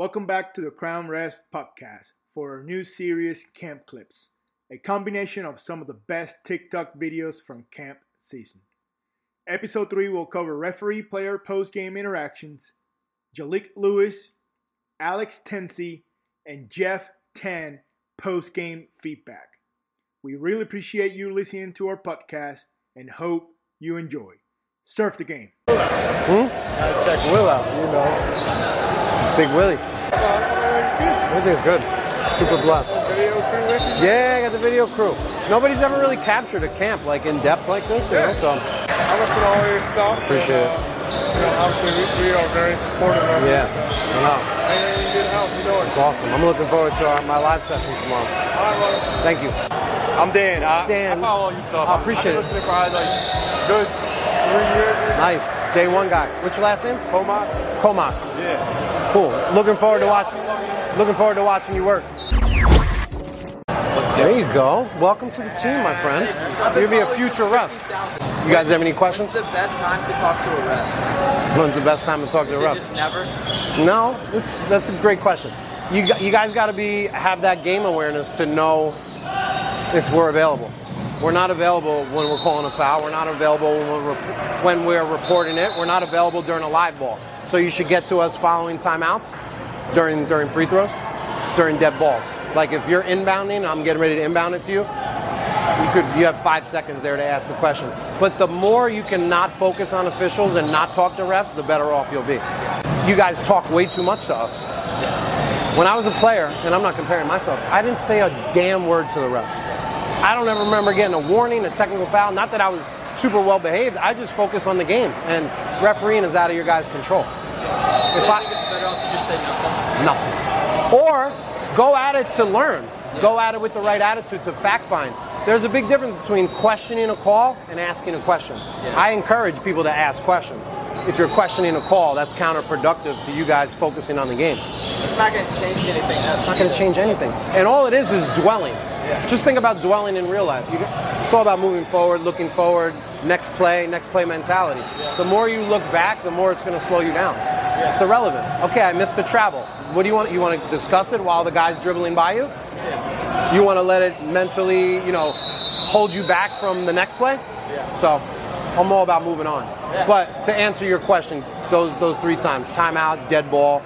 Welcome back to the Crown Refs podcast for our new series, Camp Clips, a combination of some of the best TikTok videos from camp season. Episode 3 will cover referee player post game interactions, Jaleek Lewis, Alex Tensi, and Geoff Tan post game feedback. We really appreciate you listening to our podcast and hope you enjoy. Surf the game. Gotta check Will out, you know. Big Willie. Everything's good. Super blessed. Video crew with you? Yeah, I got the video crew. Nobody's ever really captured a camp like in depth like this, you know, so I listen to all your stuff. Appreciate and, uh, You know, obviously, we, we are very supportive of yeah. you. So. I know. Anything you can help, you know It's awesome. I'm looking forward to our, my live session tomorrow. All right, brother. Thank you. I'm Dan. I, Dan. I follow all your stuff. I appreciate I've it. been listening for like good three years. Nice. Day one guy. What's your last name? Comas? Comas. Yeah. Cool. Looking forward to watching. Looking forward to watching you work. There you go. Welcome to the team, my friend. You'll be a future ref. You guys have any questions? When's the best time to talk to a rep? When's the best time to talk to a ref? just never? No, it's, that's a great question. You, you guys got to be have that game awareness to know if we're available. We're not available when we're calling a foul. We're not available when we're, rep- when we're reporting it. We're not available during a live ball. So you should get to us following timeouts, during during free throws, during dead balls. Like if you're inbounding, I'm getting ready to inbound it to you. You could you have five seconds there to ask a question. But the more you can not focus on officials and not talk to refs, the better off you'll be. You guys talk way too much to us. When I was a player, and I'm not comparing myself, I didn't say a damn word to the refs. I don't ever remember getting a warning, a technical foul. Not that I was super well behaved. I just focused on the game, and refereeing is out of your guys' control. If I- it's better off to just say nothing? nothing. Or go at it to learn. Go at it with the right attitude to fact find. There's a big difference between questioning a call and asking a question. I encourage people to ask questions. If you're questioning a call, that's counterproductive to you guys focusing on the game. It's not going to change anything. It's not going to change anything. And all it is is dwelling. Just think about dwelling in real life. It's all about moving forward, looking forward, next play, next play mentality. The more you look back, the more it's going to slow you down. It's irrelevant. Okay, I missed the travel. What do you want? You want to discuss it while the guy's dribbling by you? You want to let it mentally, you know, hold you back from the next play? Yeah. So I'm all about moving on. But to answer your question, those those three times, timeout, dead ball,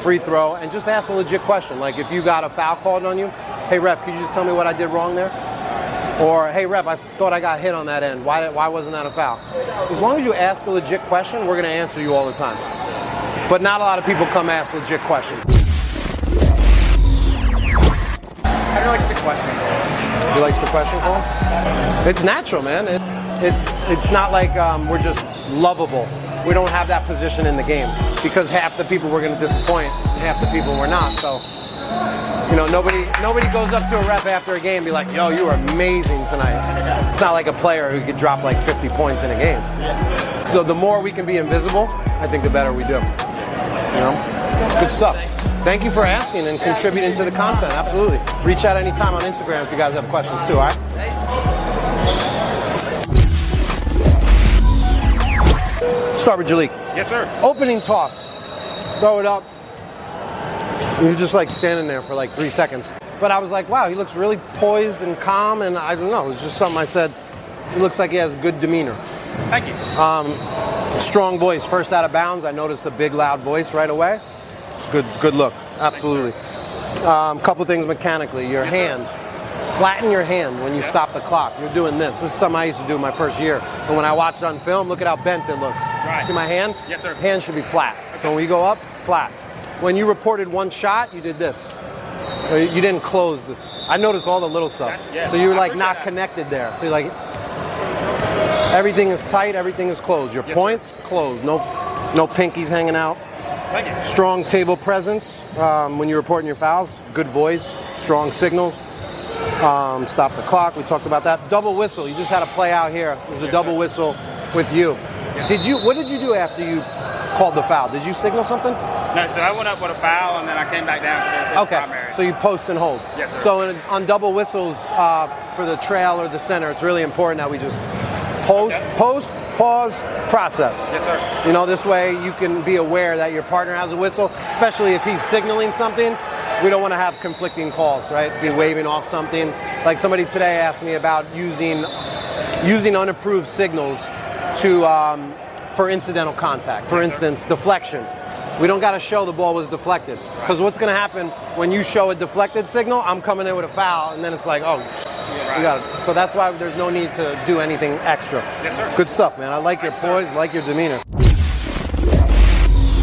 free throw, and just ask a legit question. Like if you got a foul called on you, hey ref, could you just tell me what I did wrong there? Or hey ref, I thought I got hit on that end. Why why wasn't that a foul? As long as you ask a legit question, we're gonna answer you all the time. But not a lot of people come ask legit questions. Everyone likes to question calls. He likes the question call? It's natural, man. It, it, it's not like um, we're just lovable. We don't have that position in the game because half the people we're going to disappoint, half the people we're not. So, you know, nobody nobody goes up to a ref after a game and be like, "Yo, you were amazing tonight." It's not like a player who could drop like 50 points in a game. So the more we can be invisible, I think the better we do. You know, good stuff. Thank you for asking and contributing to the content. Absolutely. Reach out anytime on Instagram if you guys have questions too. All right. Start with Jaleek. Yes, sir. Opening toss. Throw it up. He was just like standing there for like three seconds. But I was like, wow, he looks really poised and calm. And I don't know, it was just something I said. He looks like he has good demeanor. Thank you. Strong voice. First out of bounds, I noticed a big, loud voice right away. Good, good look. Absolutely. Um, couple things mechanically. Your hand. Flatten your hand when you stop the clock. You're doing this. This is something I used to do my first year. And when I watched on film, look at how bent it looks. Right. See my hand? Yes, sir. Hand should be flat. So when you go up, flat. When you reported one shot, you did this. Or You didn't close the. I noticed all the little stuff. Yeah. So you were like not connected there. So you're like, everything is tight, everything is closed. Your Yes, points closed. No, no pinkies hanging out. Thank you. Strong table presence um, when you're reporting your fouls. Good voice, strong signals. Um, stop the clock. We talked about that. Double whistle. You just had a play out here. There's a double whistle with you. Did you? What did you do after you called the foul? Did you signal something? No, so I went up with a foul and then I came back down because it Okay. primary. So you post and hold. Yes, sir. So in, on double whistles uh, for the trail or the center, it's really important that we just post, Okay. post, pause, process. yes, sir. You know, this way you can be aware that your partner has a whistle, especially if he's signaling something. We don't want to have conflicting calls, right? Be waving off something. Like somebody today asked me about using using unapproved signals to um, for incidental contact. For instance, deflection. We don't got to show the ball was deflected because what's going to happen when you show a deflected signal? I'm coming in with a foul, and then it's like, oh, you got it. So that's why there's no need to do anything extra. Yes, sir. Good stuff, man. I like your poise, like your demeanor.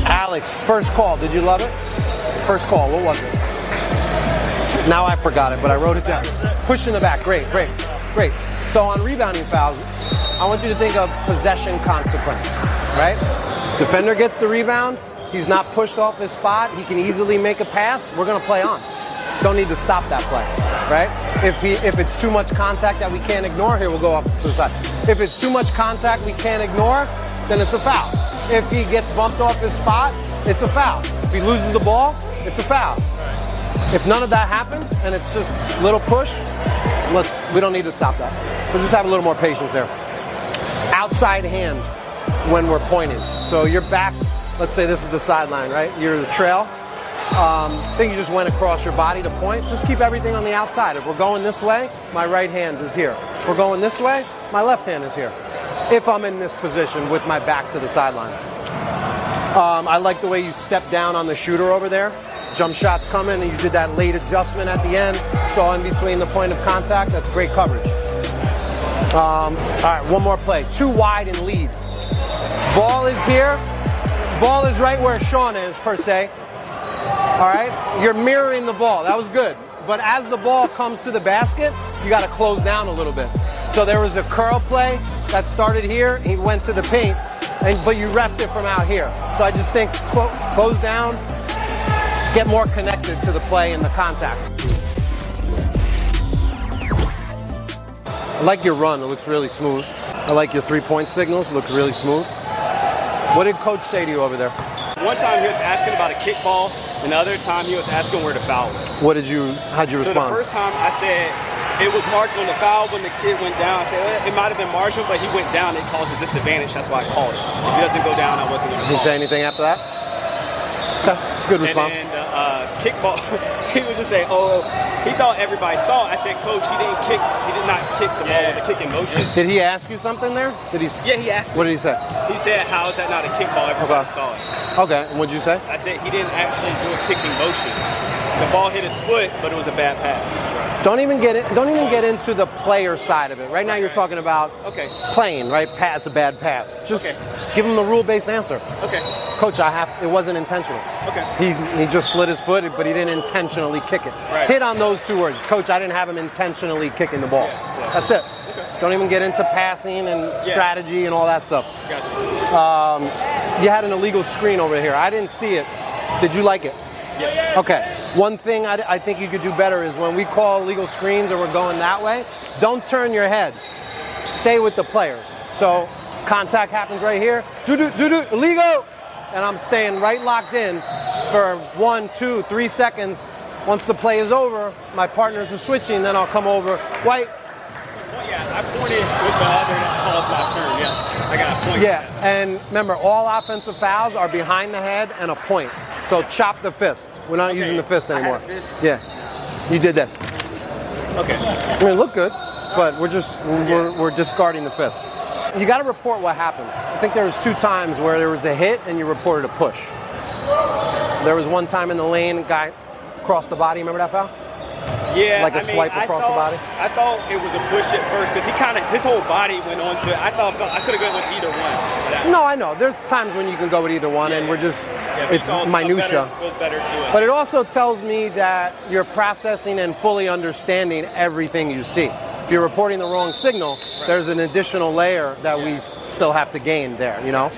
Alex, first call. Did you love it? First call. What was it? Now I forgot it, but I wrote it down. Push in the back. Great, great, great. So on rebounding fouls, I want you to think of possession consequence, right? Defender gets the rebound. He's not pushed off his spot. He can easily make a pass. We're going to play on. Don't need to stop that play, right? If he if it's too much contact that we can't ignore, here we'll go off to the side. If it's too much contact we can't ignore, then it's a foul. If he gets bumped off his spot, it's a foul. If he loses the ball, it's a foul. If none of that happens and it's just a little push, let's we don't need to stop that. We'll just have a little more patience there. Outside hand when we're pointing. So you're back, let's say this is the sideline, right? You're the trail. Um, I think you just went across your body to point. Just keep everything on the outside. If we're going this way, my right hand is here. If we're going this way, my left hand is here. If I'm in this position with my back to the sideline. Um, I like the way you step down on the shooter over there. Jump shots coming, and you did that late adjustment at the end. So in between the point of contact, that's great coverage. Um, all right, one more play. Too wide and lead. Ball is here. Ball is right where Sean is, per se. All right, you're mirroring the ball. That was good. But as the ball comes to the basket, you got to close down a little bit. So there was a curl play that started here. He went to the paint, and but you repped it from out here. So I just think close down, get more connected to the play and the contact. I like your run. It looks really smooth. I like your three-point signals. It looks really smooth. What did coach say to you over there? One time he was asking about a kickball, and the other time he was asking where the foul was. What did you? How'd you So respond? the first time I said it was marginal the foul when the kid went down. I said eh, it might have been marginal, but he went down. It caused a disadvantage. That's why I called it. If he doesn't go down, I wasn't going to Did he say anything after that? Okay, it's a good response. And then the uh, kickball, he was just saying, "Oh, he thought everybody saw it." I said, "Coach, he didn't kick. He did not kick the ball with the kicking motion." Did he ask you something there? Did he? Yeah, he asked Me. What did he say? He said, "How is that not a kickball? Everybody Okay. saw it." Okay, and what'd you say? I said he didn't actually do a kicking motion. The ball hit his foot, but it was a bad pass. Don't even get it. Don't even get into the player side of it. Right now, you're talking about Okay. playing. Right, pass a bad pass. Just Okay. give him the rule-based answer. Okay. Coach, I have. It wasn't intentional. Okay. He he just slid his foot, but he didn't intentionally kick it. Right. Hit on those two words, Coach. I didn't have him intentionally kicking the ball. Yeah, yeah. That's it. Okay. Don't even get into passing and strategy and all that stuff. Gotcha. Um, you had an illegal screen over here. I didn't see it. Did you like it? Yes. Okay. One thing I, I think you could do better is when we call illegal screens or we're going that way, don't turn your head. Stay with the players. So contact happens right here. Do do do do illegal, and I'm staying right locked in for one, two, three seconds. Once the play is over, my partners are switching. Then I'll come over. White. Well, yeah, I pointed with the other that caused my turn. Yeah, I got a point. Yeah, and remember, all offensive fouls are behind the head and a point. So chop the fist. We're not using the fist anymore. fist. Yeah, you did this. Okay. I mean, it looked good, but we're just we're, we're discarding the fist. You got to report what happens. I think there was two times where there was a hit and you reported a push. There was one time in the lane, guy crossed the body. Remember that foul? Yeah, Like a I mean, swipe across the body? I thought it was a push at first because he kind of his whole body went onto it. I thought I could have gone with either one. No, I know. There's times when you can go with either one, and we're just yeah, it's it minutia. Better, better it. But it also tells me that you're processing and fully understanding everything you see. If you're reporting the wrong signal, there's an additional layer that we still have to gain there, you know?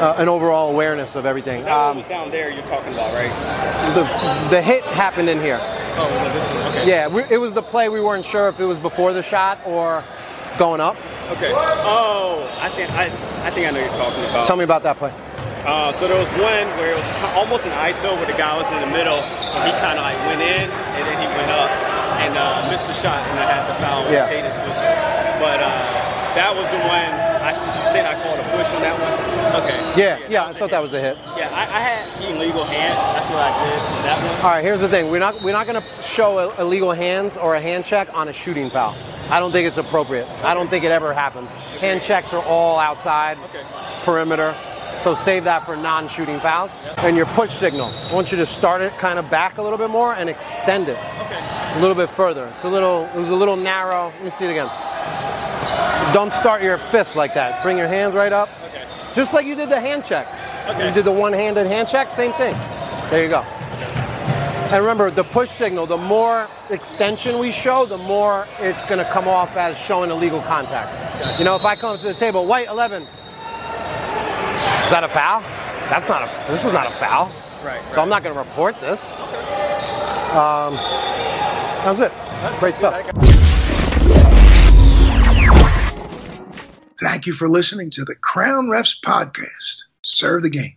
uh, an overall awareness of everything. That Um, was down there. You're talking about, right? the, the hit happened in here. Oh, was it this one? Okay. Yeah, we, it was the play. We weren't sure if it was before the shot or going up. Okay. Oh, I think I, I think I know what you're talking about. Tell me about that play. Uh, so there was one where it was almost an ISO where the guy was in the middle and he kind of like went in and then he went up and uh, missed the shot and I had the foul with Yeah. cadence whistle. But uh, that was the one I said I called a push on that one. Okay. Yeah, yeah, I a thought that was a hit. Yeah, I, I had illegal hands. That's what I did on that one. All right, here's the thing. We're not we're not going to show a- illegal hands or a hand check on a shooting foul. I don't think it's appropriate. I don't think it ever happens. Hand checks are all outside Okay. perimeter. So save that for non-shooting fouls. And your push signal. I want you to start it kind of back a little bit more and extend it Okay. A little bit further. It's a little it was a little narrow. Let me see it again. Don't start your fist like that. Bring your hands right up. Okay. Just like you did the hand check. Okay. You did the one-handed hand check, same thing. There you go. And remember, the push signal, the more extension we show, the more it's going to come off as showing illegal contact. You know, if I come to the table, white 11, is that a foul? That's not a, this is not a foul. Right. So I'm not going to report this. Um, that's it. Great stuff. Thank you for listening to the Crown Refs podcast. Serve the game.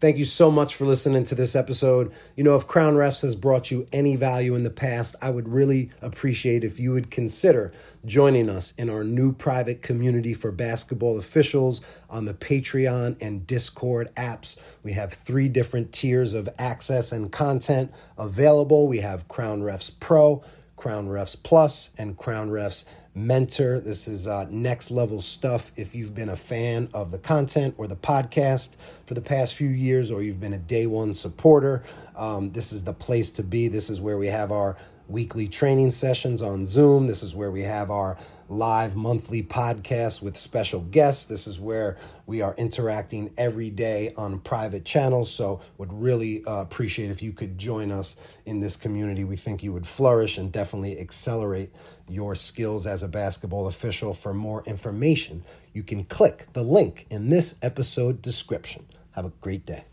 Thank you so much for listening to this episode. You know, if Crown Refs has brought you any value in the past, I would really appreciate if you would consider joining us in our new private community for basketball officials on the Patreon and Discord apps. We have three different tiers of access and content available. We have Crown Refs Pro, Crown Refs Plus, and Crown Refs Mentor. This is uh, next level stuff. If you've been a fan of the content or the podcast for the past few years, or you've been a day one supporter, um, this is the place to be. This is where we have our weekly training sessions on Zoom. This is where we have our live monthly podcast with special guests. This is where we are interacting every day on private channels. So, would really uh, appreciate if you could join us in this community. We think you would flourish and definitely accelerate your skills as a basketball official. For more information, you can click the link in this episode description. Have a great day.